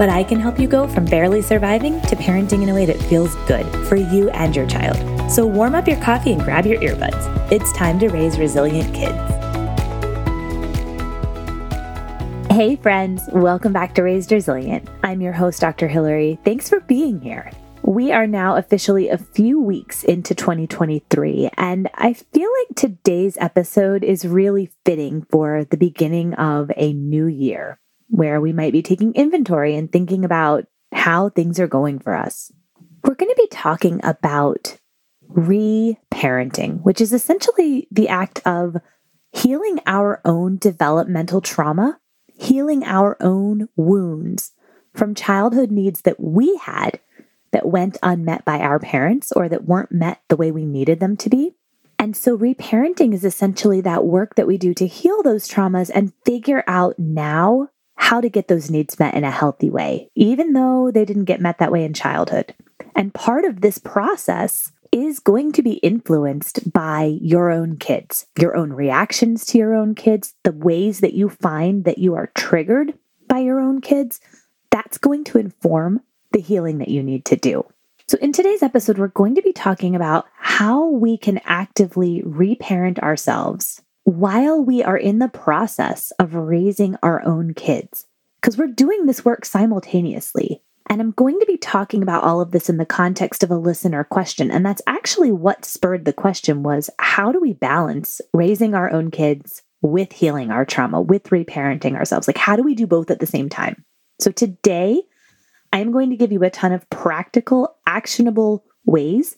but I can help you go from barely surviving to parenting in a way that feels good for you and your child. So warm up your coffee and grab your earbuds. It's time to raise resilient kids. Hey, friends, welcome back to Raised Resilient. I'm your host, Dr. Hillary. Thanks for being here. We are now officially a few weeks into 2023, and I feel like today's episode is really fitting for the beginning of a new year where we might be taking inventory and thinking about how things are going for us. We're going to be talking about reparenting, which is essentially the act of healing our own developmental trauma, healing our own wounds from childhood needs that we had that went unmet by our parents or that weren't met the way we needed them to be. And so, reparenting is essentially that work that we do to heal those traumas and figure out now how to get those needs met in a healthy way, even though they didn't get met that way in childhood. And part of this process is going to be influenced by your own kids, your own reactions to your own kids, the ways that you find that you are triggered by your own kids. That's going to inform the healing that you need to do. So, in today's episode, we're going to be talking about how we can actively reparent ourselves while we are in the process of raising our own kids, because we're doing this work simultaneously. And I'm going to be talking about all of this in the context of a listener question. And that's actually what spurred the question was how do we balance raising our own kids with healing our trauma, with reparenting ourselves? Like, how do we do both at the same time? So today, I'm going to give you a ton of practical, actionable ways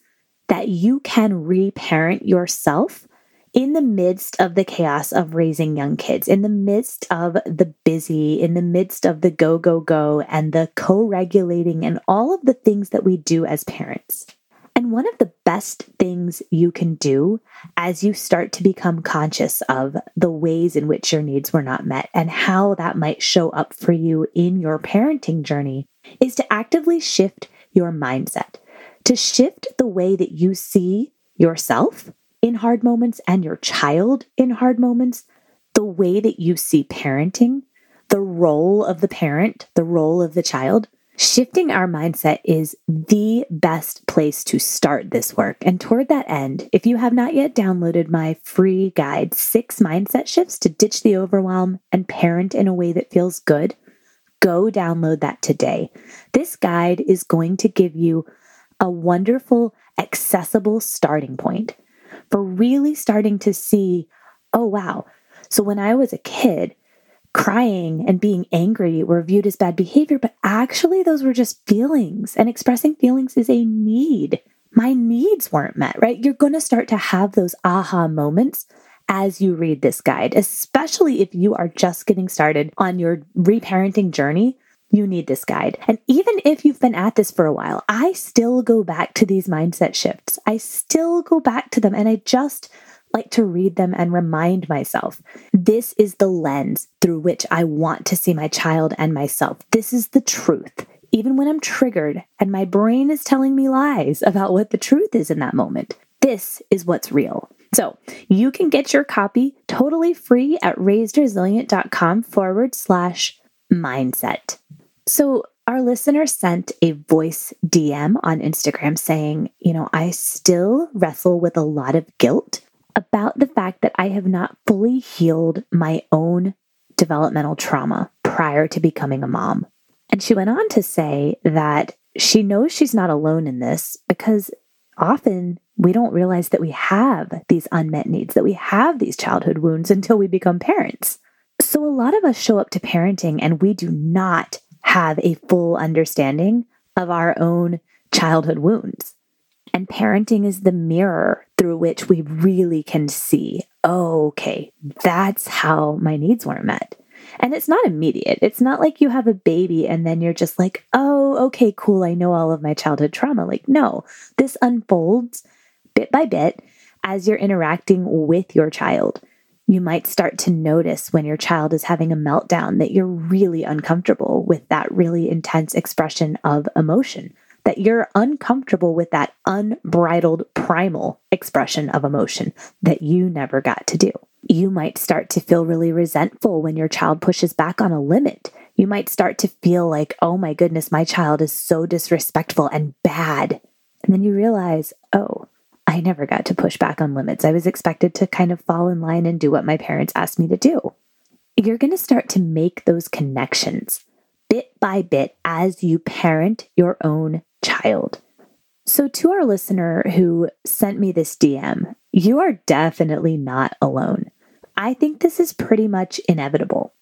that you can reparent yourself in the midst of the chaos of raising young kids, in the midst of the busy, in the midst of the go, go, go, and the co regulating, and all of the things that we do as parents. And one of the best things you can do as you start to become conscious of the ways in which your needs were not met and how that might show up for you in your parenting journey is to actively shift your mindset, to shift the way that you see yourself in hard moments and your child in hard moments, the way that you see parenting, the role of the parent, the role of the child, shifting our mindset is the best place to start this work. And toward that end, if you have not yet downloaded my free guide, Six Mindset Shifts to Ditch the Overwhelm and Parent in a Way That Feels Good, go download that today. This guide is going to give you a wonderful, accessible starting point for really starting to see, oh, wow. So when I was a kid, crying and being angry were viewed as bad behavior, but actually those were just feelings, and expressing feelings is a need. My needs weren't met, right? You're going to start to have those aha moments as you read this guide, especially if you are just getting started on your reparenting journey you need this guide. And even if you've been at this for a while, I still go back to these mindset shifts. I still go back to them and I just like to read them and remind myself this is the lens through which I want to see my child and myself. This is the truth. Even when I'm triggered and my brain is telling me lies about what the truth is in that moment, this is what's real. So you can get your copy totally free at raisedresilient.com forward slash mindset. So, our listener sent a voice DM on Instagram saying, you know, I still wrestle with a lot of guilt about the fact that I have not fully healed my own developmental trauma prior to becoming a mom. And she went on to say that she knows she's not alone in this because often we don't realize that we have these unmet needs, that we have these childhood wounds until we become parents. So, a lot of us show up to parenting and we do not have a full understanding of our own childhood wounds. And parenting is the mirror through which we really can see, oh, okay, that's how my needs weren't met. And it's not immediate. It's not like you have a baby and then you're just like, oh, oh, okay, cool, I know all of my childhood trauma. Like, no, this unfolds bit by bit as you're interacting with your child. You might start to notice when your child is having a meltdown that you're really uncomfortable with that really intense expression of emotion, that you're uncomfortable with that unbridled primal expression of emotion that you never got to do. You might start to feel really resentful when your child pushes back on a limit. You might start to feel like, oh my goodness, my child is so disrespectful and bad. And then you realize, oh, I never got to push back on limits. I was expected to kind of fall in line and do what my parents asked me to do. You're going to start to make those connections bit by bit as you parent your own child. So, to our listener who sent me this DM, you are definitely not alone. I think this is pretty much inevitable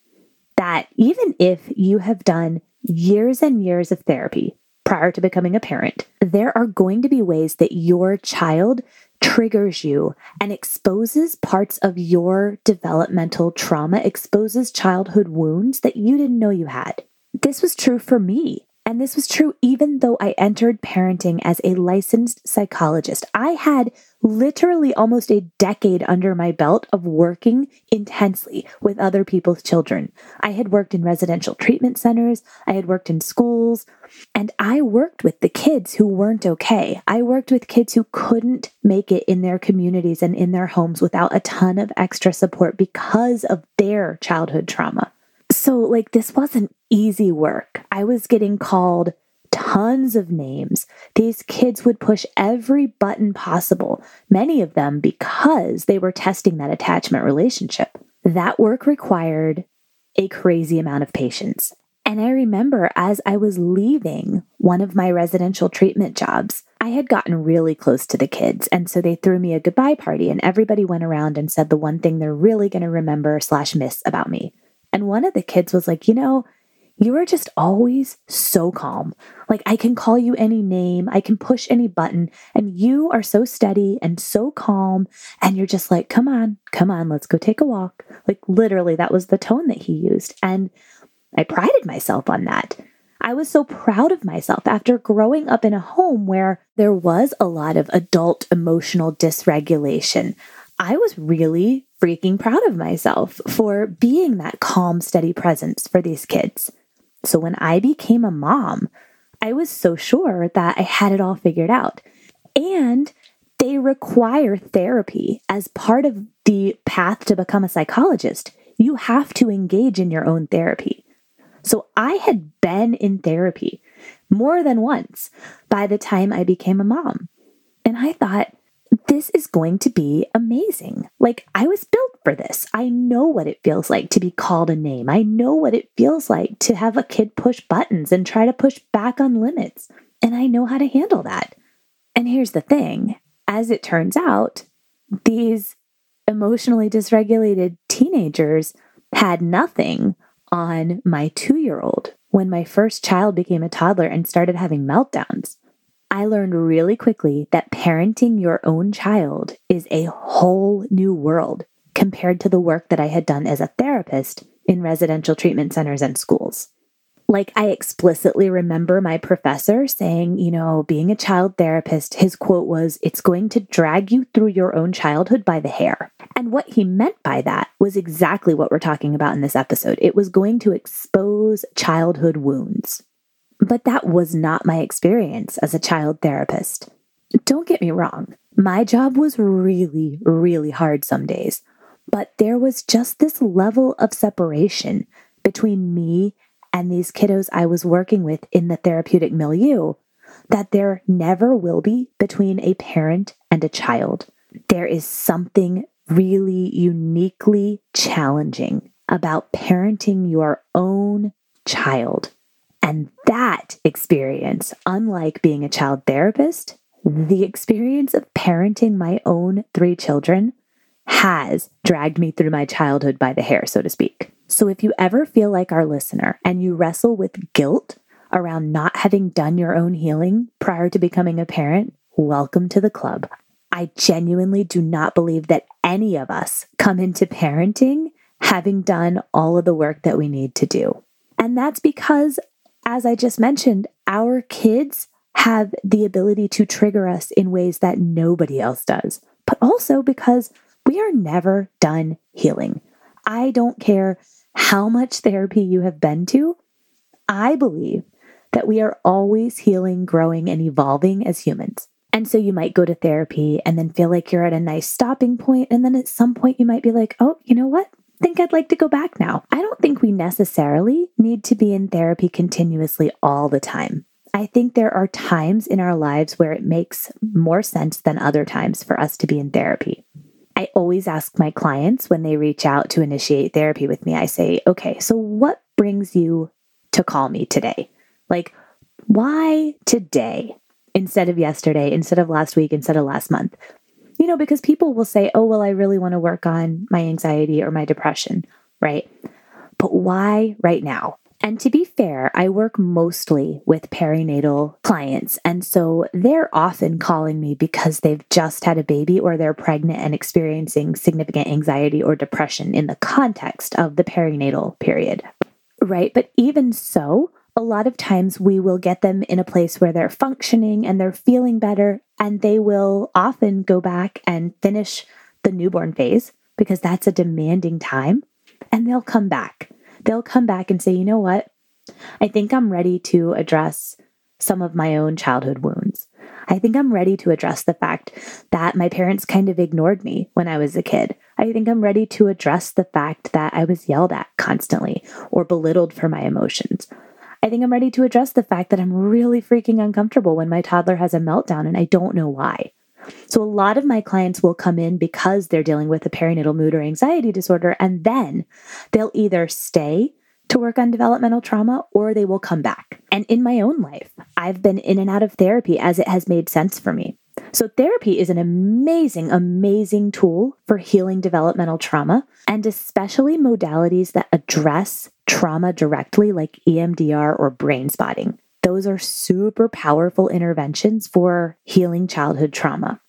that even if you have done years and years of therapy, prior to becoming a parent, there are going to be ways that your child triggers you and exposes parts of your developmental trauma, exposes childhood wounds that you didn't know you had. This was true for me. And this was true even though I entered parenting as a licensed psychologist. I had literally almost a decade under my belt of working intensely with other people's children. I had worked in residential treatment centers, I had worked in schools, and I worked with the kids who weren't okay. I worked with kids who couldn't make it in their communities and in their homes without a ton of extra support because of their childhood trauma. So, like, this wasn't easy work. I was getting called tons of names. These kids would push every button possible, many of them because they were testing that attachment relationship. That work required a crazy amount of patience. And I remember as I was leaving one of my residential treatment jobs, I had gotten really close to the kids. And so they threw me a goodbye party, and everybody went around and said the one thing they're really going to remember slash miss about me. And one of the kids was like, you know, you are just always so calm. Like, I can call you any name, I can push any button, and you are so steady and so calm. And you're just like, come on, come on, let's go take a walk. Like, literally, that was the tone that he used. And I prided myself on that. I was so proud of myself after growing up in a home where there was a lot of adult emotional dysregulation. I was really freaking proud of myself for being that calm, steady presence for these kids. So when I became a mom, I was so sure that I had it all figured out. And they require therapy as part of the path to become a psychologist. You have to engage in your own therapy. So I had been in therapy more than once by the time I became a mom. And I thought, this is going to be amazing. Like, I was built for this. I know what it feels like to be called a name. I know what it feels like to have a kid push buttons and try to push back on limits. And I know how to handle that. And here's the thing as it turns out, these emotionally dysregulated teenagers had nothing on my two year old when my first child became a toddler and started having meltdowns. I learned really quickly that parenting your own child is a whole new world compared to the work that I had done as a therapist in residential treatment centers and schools. Like, I explicitly remember my professor saying, you know, being a child therapist, his quote was, it's going to drag you through your own childhood by the hair. And what he meant by that was exactly what we're talking about in this episode. It was going to expose childhood wounds. But that was not my experience as a child therapist. Don't get me wrong, my job was really, really hard some days, but there was just this level of separation between me and these kiddos I was working with in the therapeutic milieu that there never will be between a parent and a child. There is something really uniquely challenging about parenting your own child. And that experience, unlike being a child therapist, the experience of parenting my own three children has dragged me through my childhood by the hair, so to speak. So if you ever feel like our listener and you wrestle with guilt around not having done your own healing prior to becoming a parent, welcome to the club. I genuinely do not believe that any of us come into parenting having done all of the work that we need to do. And that's because as I just mentioned, our kids have the ability to trigger us in ways that nobody else does, but also because we are never done healing. I don't care how much therapy you have been to, I believe that we are always healing, growing, and evolving as humans. And so you might go to therapy and then feel like you're at a nice stopping point, And then at some point, you might be like, oh, you know what? Think I'd like to go back now. I don't think we necessarily need to be in therapy continuously all the time. I think there are times in our lives where it makes more sense than other times for us to be in therapy. I always ask my clients when they reach out to initiate therapy with me, I say, okay, so what brings you to call me today? Like, why today instead of yesterday, instead of last week, instead of last month? You know, because people will say, oh, well, I really want to work on my anxiety or my depression, right? But why right now? And to be fair, I work mostly with perinatal clients. And so they're often calling me because they've just had a baby or they're pregnant and experiencing significant anxiety or depression in the context of the perinatal period. Right. But even so, a lot of times we will get them in a place where they're functioning and they're feeling better, and they will often go back and finish the newborn phase because that's a demanding time, and they'll come back they'll come back and say, you know what? I think I'm ready to address some of my own childhood wounds. I think I'm ready to address the fact that my parents kind of ignored me when I was a kid. I think I'm ready to address the fact that I was yelled at constantly or belittled for my emotions. I think I'm ready to address the fact that I'm really freaking uncomfortable when my toddler has a meltdown and I don't know why. So, a lot of my clients will come in because they're dealing with a perinatal mood or anxiety disorder, and then they'll either stay to work on developmental trauma or they will come back. And in my own life, I've been in and out of therapy as it has made sense for me. So, therapy is an amazing, amazing tool for healing developmental trauma, and especially modalities that address trauma directly, like EMDR or brain spotting. Those are super powerful interventions for healing childhood trauma.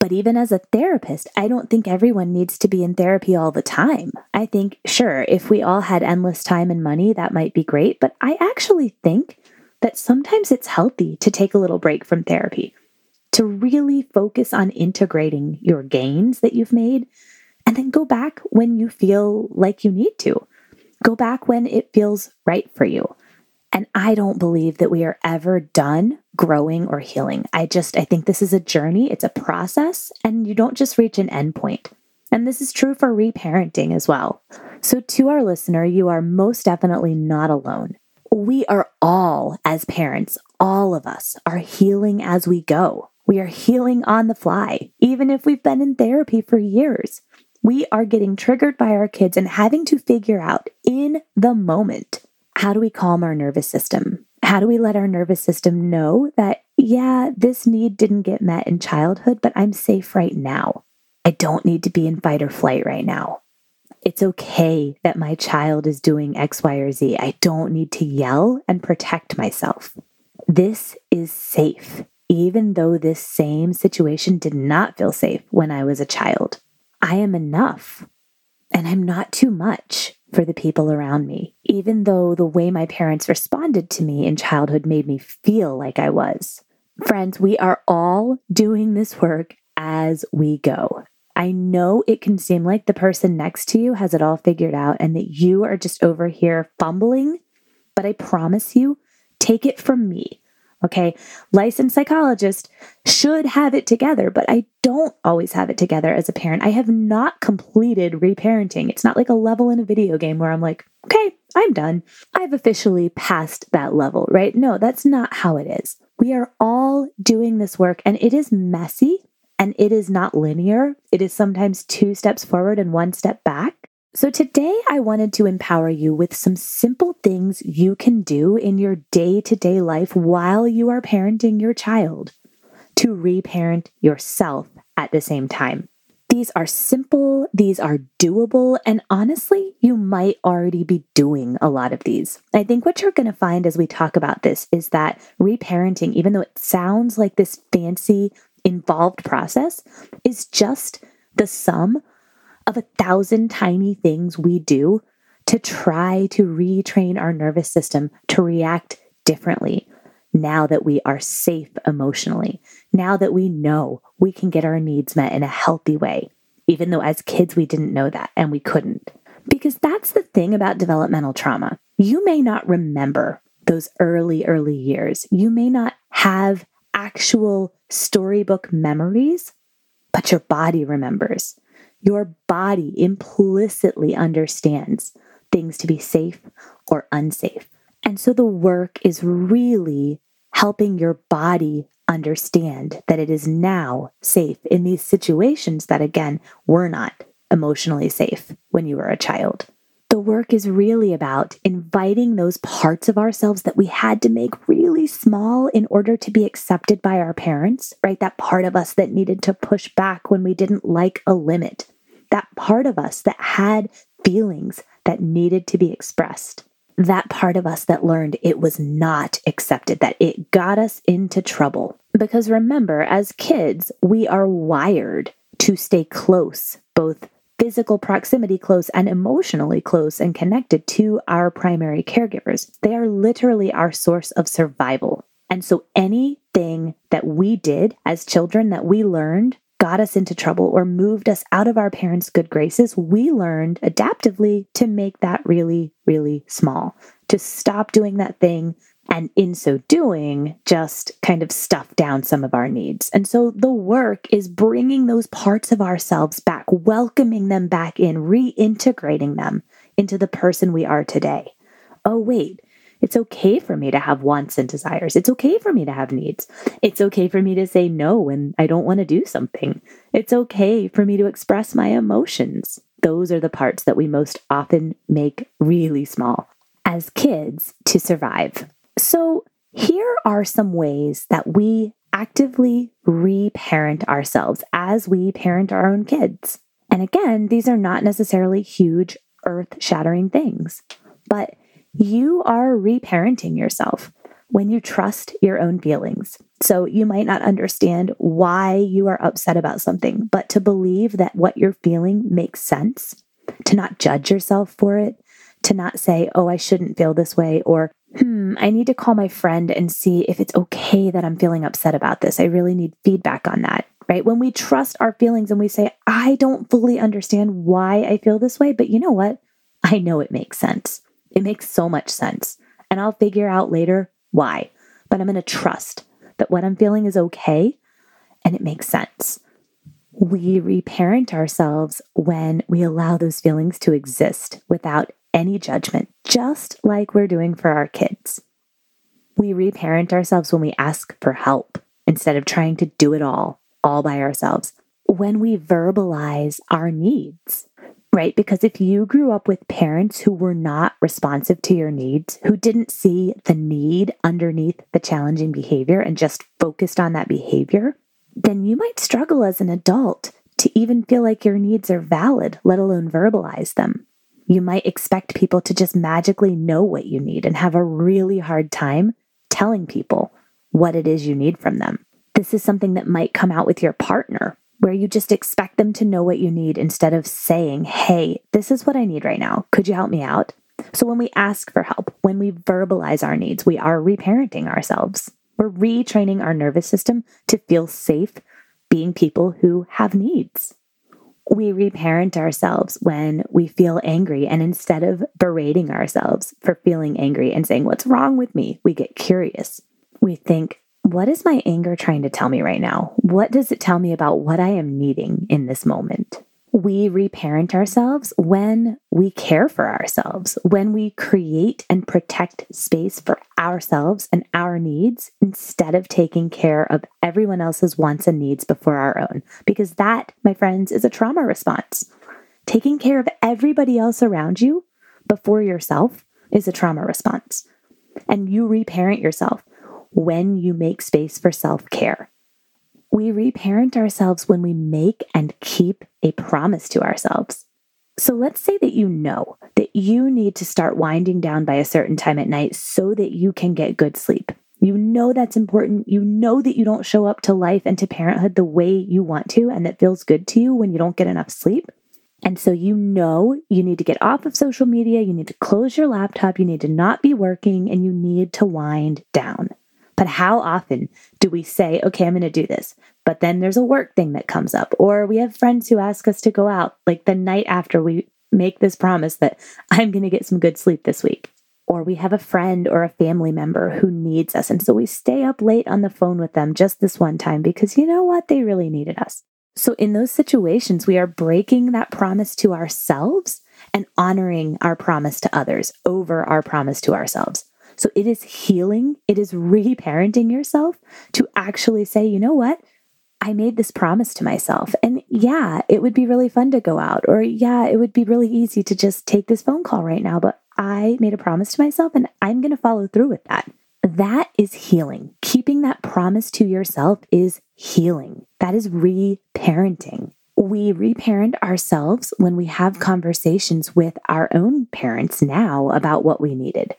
But even as a therapist, I don't think everyone needs to be in therapy all the time. I think, sure, if we all had endless time and money, that might be great. But I actually think that sometimes it's healthy to take a little break from therapy, to really focus on integrating your gains that you've made, and then go back when you feel like you need to. Go back when it feels right for you. And I don't believe that we are ever done growing or healing. I just, I think this is a journey, it's a process, and you don't just reach an endpoint. And this is true for reparenting as well. So, to our listener, you are most definitely not alone. We are all, as parents, all of us are healing as we go. We are healing on the fly, even if we've been in therapy for years. We are getting triggered by our kids and having to figure out in the moment how do we calm our nervous system? How do we let our nervous system know that, yeah, this need didn't get met in childhood, but I'm safe right now? I don't need to be in fight or flight right now. It's okay that my child is doing X, Y, or Z. I don't need to yell and protect myself. This is safe, even though this same situation did not feel safe when I was a child. I am enough and I'm not too much for the people around me, even though the way my parents responded to me in childhood made me feel like I was. Friends, we are all doing this work as we go. I know it can seem like the person next to you has it all figured out and that you are just over here fumbling, but I promise you, take it from me. Okay. Licensed psychologist should have it together, but I don't always have it together as a parent. I have not completed reparenting. It's not like a level in a video game where I'm like, okay, I'm done. I've officially passed that level, right? No, that's not how it is. We are all doing this work and it is messy and it is not linear. It is sometimes two steps forward and one step back. So, today I wanted to empower you with some simple things you can do in your day to day life while you are parenting your child to reparent yourself at the same time. These are simple, these are doable, and honestly, you might already be doing a lot of these. I think what you're going to find as we talk about this is that reparenting, even though it sounds like this fancy, involved process, is just the sum of a thousand tiny things we do to try to retrain our nervous system to react differently now that we are safe emotionally, now that we know we can get our needs met in a healthy way, even though as kids we didn't know that and we couldn't. Because that's the thing about developmental trauma. You may not remember those early, early years. You may not have actual storybook memories, but your body remembers. Your body implicitly understands things to be safe or unsafe. And so the work is really helping your body understand that it is now safe in these situations that, again, were not emotionally safe when you were a child. The work is really about inviting those parts of ourselves that we had to make really small in order to be accepted by our parents, right? That part of us that needed to push back when we didn't like a limit. That part of us that had feelings that needed to be expressed. That part of us that learned it was not accepted, that it got us into trouble. Because remember, as kids, we are wired to stay close, both physical proximity close and emotionally close and connected to our primary caregivers. They are literally our source of survival. And so anything that we did as children that we learned got us into trouble or moved us out of our parents' good graces, we learned adaptively to make that really, really small, to stop doing that thing and in so doing, just kind of stuff down some of our needs. And so the work is bringing those parts of ourselves back, welcoming them back in, reintegrating them into the person we are today. Oh, wait, it's okay for me to have wants and desires. It's okay for me to have needs. It's okay for me to say no when I don't want to do something. It's okay for me to express my emotions. Those are the parts that we most often make really small as kids to survive. So, here are some ways that we actively reparent ourselves as we parent our own kids. And again, these are not necessarily huge, earth shattering things, but you are reparenting yourself when you trust your own feelings. So you might not understand why you are upset about something, but to believe that what you're feeling makes sense, to not judge yourself for it, to not say, oh, I shouldn't feel this way, or hmm, I need to call my friend and see if it's okay that I'm feeling upset about this. I really need feedback on that, right? When we trust our feelings and we say, I don't fully understand why I feel this way, but you know what? I know it makes sense. It makes so much sense. And I'll figure out later why. But I'm going to trust that what I'm feeling is okay and it makes sense. We reparent ourselves when we allow those feelings to exist without any judgment, just like we're doing for our kids. We reparent ourselves when we ask for help instead of trying to do it all, all by ourselves. When we verbalize our needs, right? Because if you grew up with parents who were not responsive to your needs, who didn't see the need underneath the challenging behavior and just focused on that behavior, then you might struggle as an adult to even feel like your needs are valid, let alone verbalize them. You might expect people to just magically know what you need and have a really hard time telling people what it is you need from them. This is something that might come out with your partner, where you just expect them to know what you need instead of saying, Hey, this is what I need right now. Could you help me out? So when we ask for help, when we verbalize our needs, we are reparenting ourselves. We're retraining our nervous system to feel safe being people who have needs we reparent ourselves when we feel angry. And instead of berating ourselves for feeling angry and saying, What's wrong with me? we get curious. We think, What is my anger trying to tell me right now? What does it tell me about what I am needing in this moment? we reparent ourselves when we care for ourselves, when we create and protect space for ourselves and our needs instead of taking care of everyone else's wants and needs before our own. Because that, my friends, is a trauma response. Taking care of everybody else around you before yourself is a trauma response. And you reparent yourself when you make space for self care we reparent ourselves when we make and keep a promise to ourselves. So let's say that you know that you need to start winding down by a certain time at night so that you can get good sleep. You know that's important. You know that you don't show up to life and to parenthood the way you want to and that feels good to you when you don't get enough sleep. And so you know you need to get off of social media, you need to close your laptop, you need to not be working, and you need to wind down. But how often do we say, okay, I'm going to do this? But then there's a work thing that comes up, or we have friends who ask us to go out like the night after we make this promise that I'm going to get some good sleep this week. Or we have a friend or a family member who needs us. And so we stay up late on the phone with them just this one time because you know what? They really needed us. So, in those situations, we are breaking that promise to ourselves and honoring our promise to others over our promise to ourselves. So, it is healing, it is reparenting yourself to actually say, you know what? I made this promise to myself. And yeah, it would be really fun to go out, or yeah, it would be really easy to just take this phone call right now, but I made a promise to myself and I'm going to follow through with that. That is healing. Keeping that promise to yourself is healing. That is reparenting. We reparent ourselves when we have conversations with our own parents now about what we needed,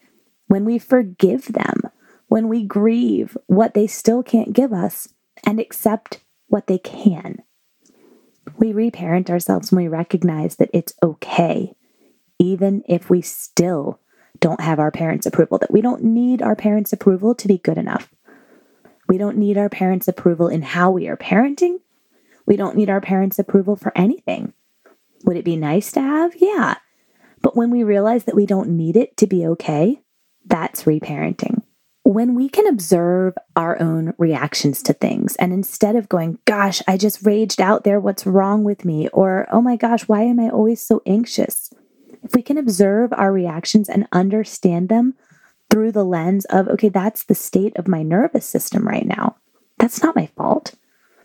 when we forgive them, when we grieve what they still can't give us and accept what they can. We reparent ourselves when we recognize that it's okay, even if we still don't have our parents' approval, that we don't need our parents' approval to be good enough. We don't need our parents' approval in how we are parenting. We don't need our parents' approval for anything. Would it be nice to have? Yeah. But when we realize that we don't need it to be okay, that's reparenting. When we can observe our own reactions to things, and instead of going, gosh, I just raged out there, what's wrong with me? Or, oh my gosh, why am I always so anxious? If we can observe our reactions and understand them through the lens of, okay, that's the state of my nervous system right now. That's not my fault.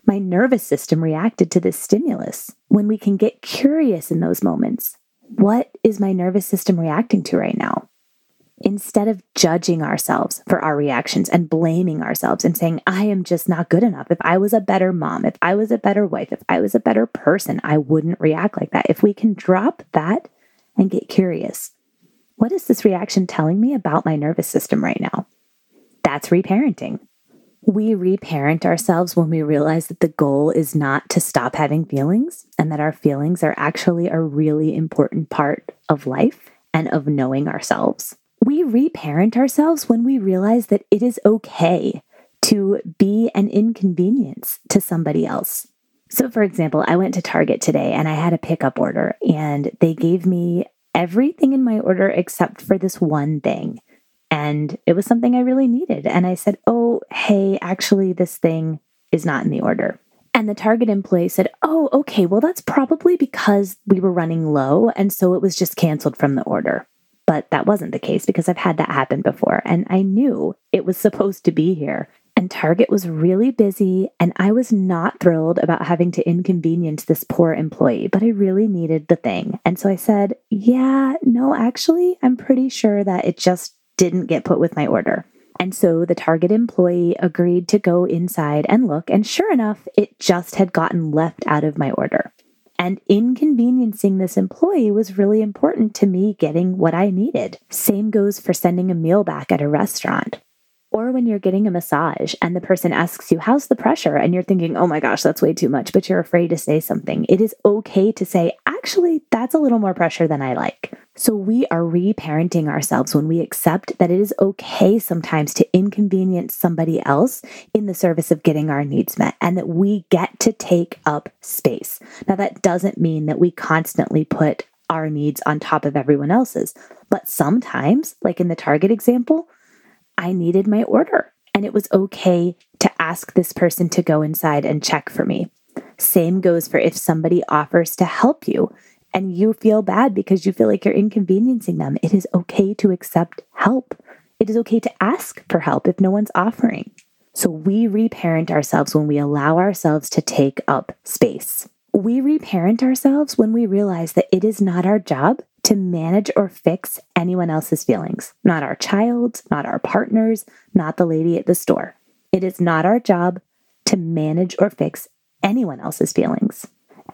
My nervous system reacted to this stimulus. When we can get curious in those moments, what is my nervous system reacting to right now? Instead of judging ourselves for our reactions and blaming ourselves and saying, I am just not good enough. If I was a better mom, if I was a better wife, if I was a better person, I wouldn't react like that. If we can drop that and get curious what is this reaction telling me about my nervous system right now? That's reparenting. We reparent ourselves when we realize that the goal is not to stop having feelings and that our feelings are actually a really important part of life and of knowing ourselves. We reparent ourselves when we realize that it is okay to be an inconvenience to somebody else. So, for example, I went to Target today and I had a pickup order, and they gave me everything in my order except for this one thing. And it was something I really needed. And I said, Oh, hey, actually, this thing is not in the order. And the Target employee said, Oh, okay, well, that's probably because we were running low. And so it was just canceled from the order. But that wasn't the case because I've had that happen before. And I knew it was supposed to be here and Target was really busy, and I was not thrilled about having to inconvenience this poor employee, but I really needed the thing. And so I said, Yeah, no, actually, I'm pretty sure that it just didn't get put with my order. And so the Target employee agreed to go inside and look, and sure enough, it just had gotten left out of my order. And inconveniencing this employee was really important to me getting what I needed. Same goes for sending a meal back at a restaurant. Or when you're getting a massage and the person asks you, How's the pressure? And you're thinking, Oh my gosh, that's way too much, but you're afraid to say something. It is okay to say, Actually, that's a little more pressure than I like. So we are reparenting ourselves when we accept that it is okay sometimes to inconvenience somebody else in the service of getting our needs met and that we get to take up space. Now, that doesn't mean that we constantly put our needs on top of everyone else's, but sometimes, like in the Target example, I needed my order and it was okay to ask this person to go inside and check for me. Same goes for if somebody offers to help you and you feel bad because you feel like you're inconveniencing them. It is okay to accept help. It is okay to ask for help if no one's offering. So we reparent ourselves when we allow ourselves to take up space. We reparent ourselves when we realize that it is not our job to manage or fix anyone else's feelings, not our child, not our partners, not the lady at the store. It is not our job to manage or fix anyone else's feelings.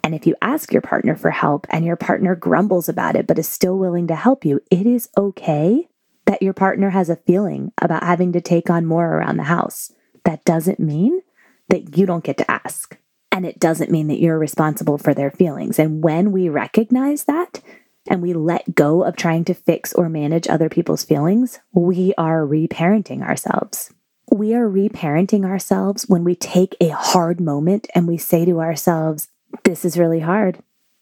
And if you ask your partner for help and your partner grumbles about it but is still willing to help you, it is okay that your partner has a feeling about having to take on more around the house. That doesn't mean that you don't get to ask. And it doesn't mean that you're responsible for their feelings. And when we recognize that and we let go of trying to fix or manage other people's feelings, we are reparenting ourselves. We are reparenting ourselves when we take a hard moment and we say to ourselves, This is really hard.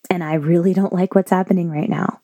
And I really don't like what's happening right now.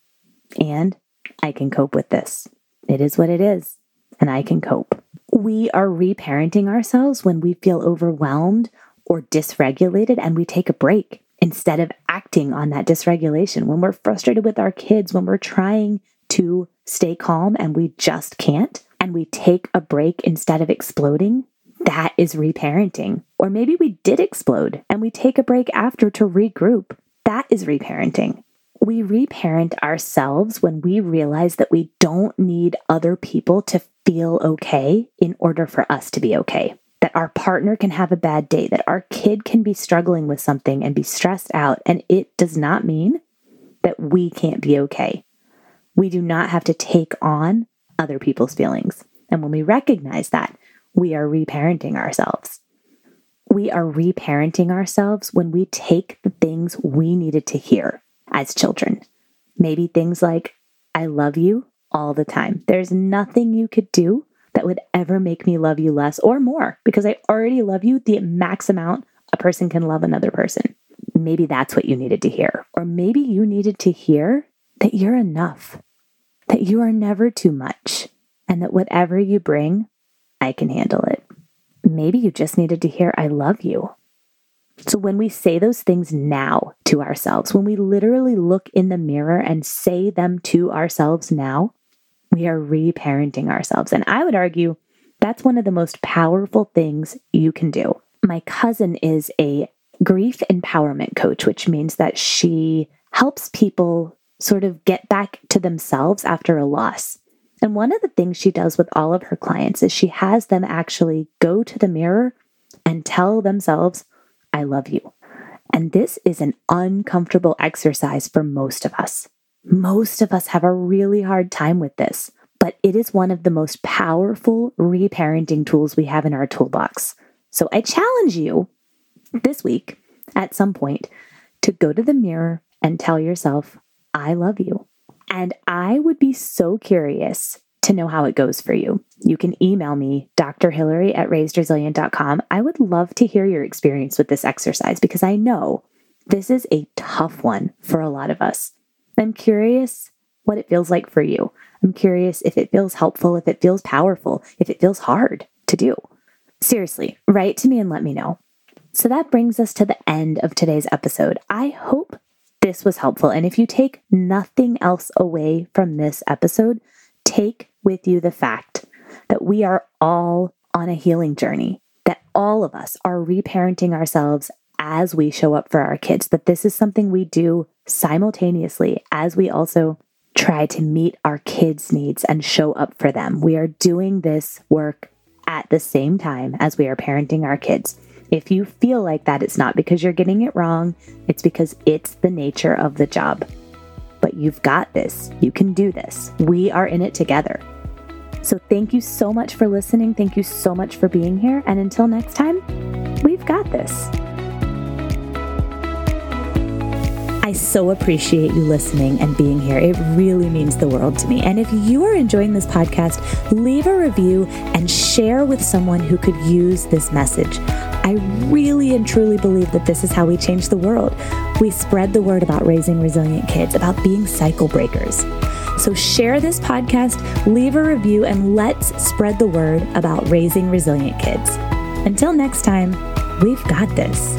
And I can cope with this. It is what it is, and I can cope. We are reparenting ourselves when we feel overwhelmed or dysregulated and we take a break instead of acting on that dysregulation. When we're frustrated with our kids, when we're trying to stay calm and we just can't, and we take a break instead of exploding, that is reparenting. Or maybe we did explode and we take a break after to regroup. That is reparenting. We reparent ourselves when we realize that we don't need other people to feel okay in order for us to be okay. That our partner can have a bad day, that our kid can be struggling with something and be stressed out. And it does not mean that we can't be okay. We do not have to take on other people's feelings. And when we recognize that, we are reparenting ourselves. We are reparenting ourselves when we take the things we needed to hear as children. Maybe things like, I love you all the time. There's nothing you could do that would ever make me love you less or more because I already love you the max amount a person can love another person. Maybe that's what you needed to hear. Or maybe you needed to hear that you're enough, that you are never too much, and that whatever you bring, I can handle it. Maybe you just needed to hear, I love you. So when we say those things now to ourselves, when we literally look in the mirror and say them to ourselves now, we are reparenting ourselves. And I would argue that's one of the most powerful things you can do. My cousin is a grief empowerment coach, which means that she helps people sort of get back to themselves after a loss. And one of the things she does with all of her clients is she has them actually go to the mirror and tell themselves, I love you. And this is an uncomfortable exercise for most of us. Most of us have a really hard time with this, but it is one of the most powerful reparenting tools we have in our toolbox. So I challenge you this week at some point to go to the mirror and tell yourself, I love you. And I would be so curious to know how it goes for you. You can email me, drhillary at raisedresilient.com. I would love to hear your experience with this exercise because I know this is a tough one for a lot of us. I'm curious what it feels like for you. I'm curious if it feels helpful, if it feels powerful, if it feels hard to do. Seriously, write to me and let me know. So that brings us to the end of today's episode. I hope this was helpful. And if you take nothing else away from this episode, take with you the fact that we are all on a healing journey, that all of us are reparenting ourselves as we show up for our kids, that this is something we do simultaneously as we also try to meet our kids' needs and show up for them. We are doing this work at the same time as we are parenting our kids. If you feel like that, it's not because you're getting it wrong, it's because it's the nature of the job but you've got this. You can do this. We are in it together. So, thank you so much for listening. Thank you so much for being here. And until next time, we've got this. I so appreciate you listening and being here. It really means the world to me. And if you are enjoying this podcast, leave a review and share with someone who could use this message. I really and truly believe that this is how we change the world. We spread the word about raising resilient kids, about being cycle breakers. So share this podcast, leave a review, and let's spread the word about raising resilient kids. Until next time, we've got this.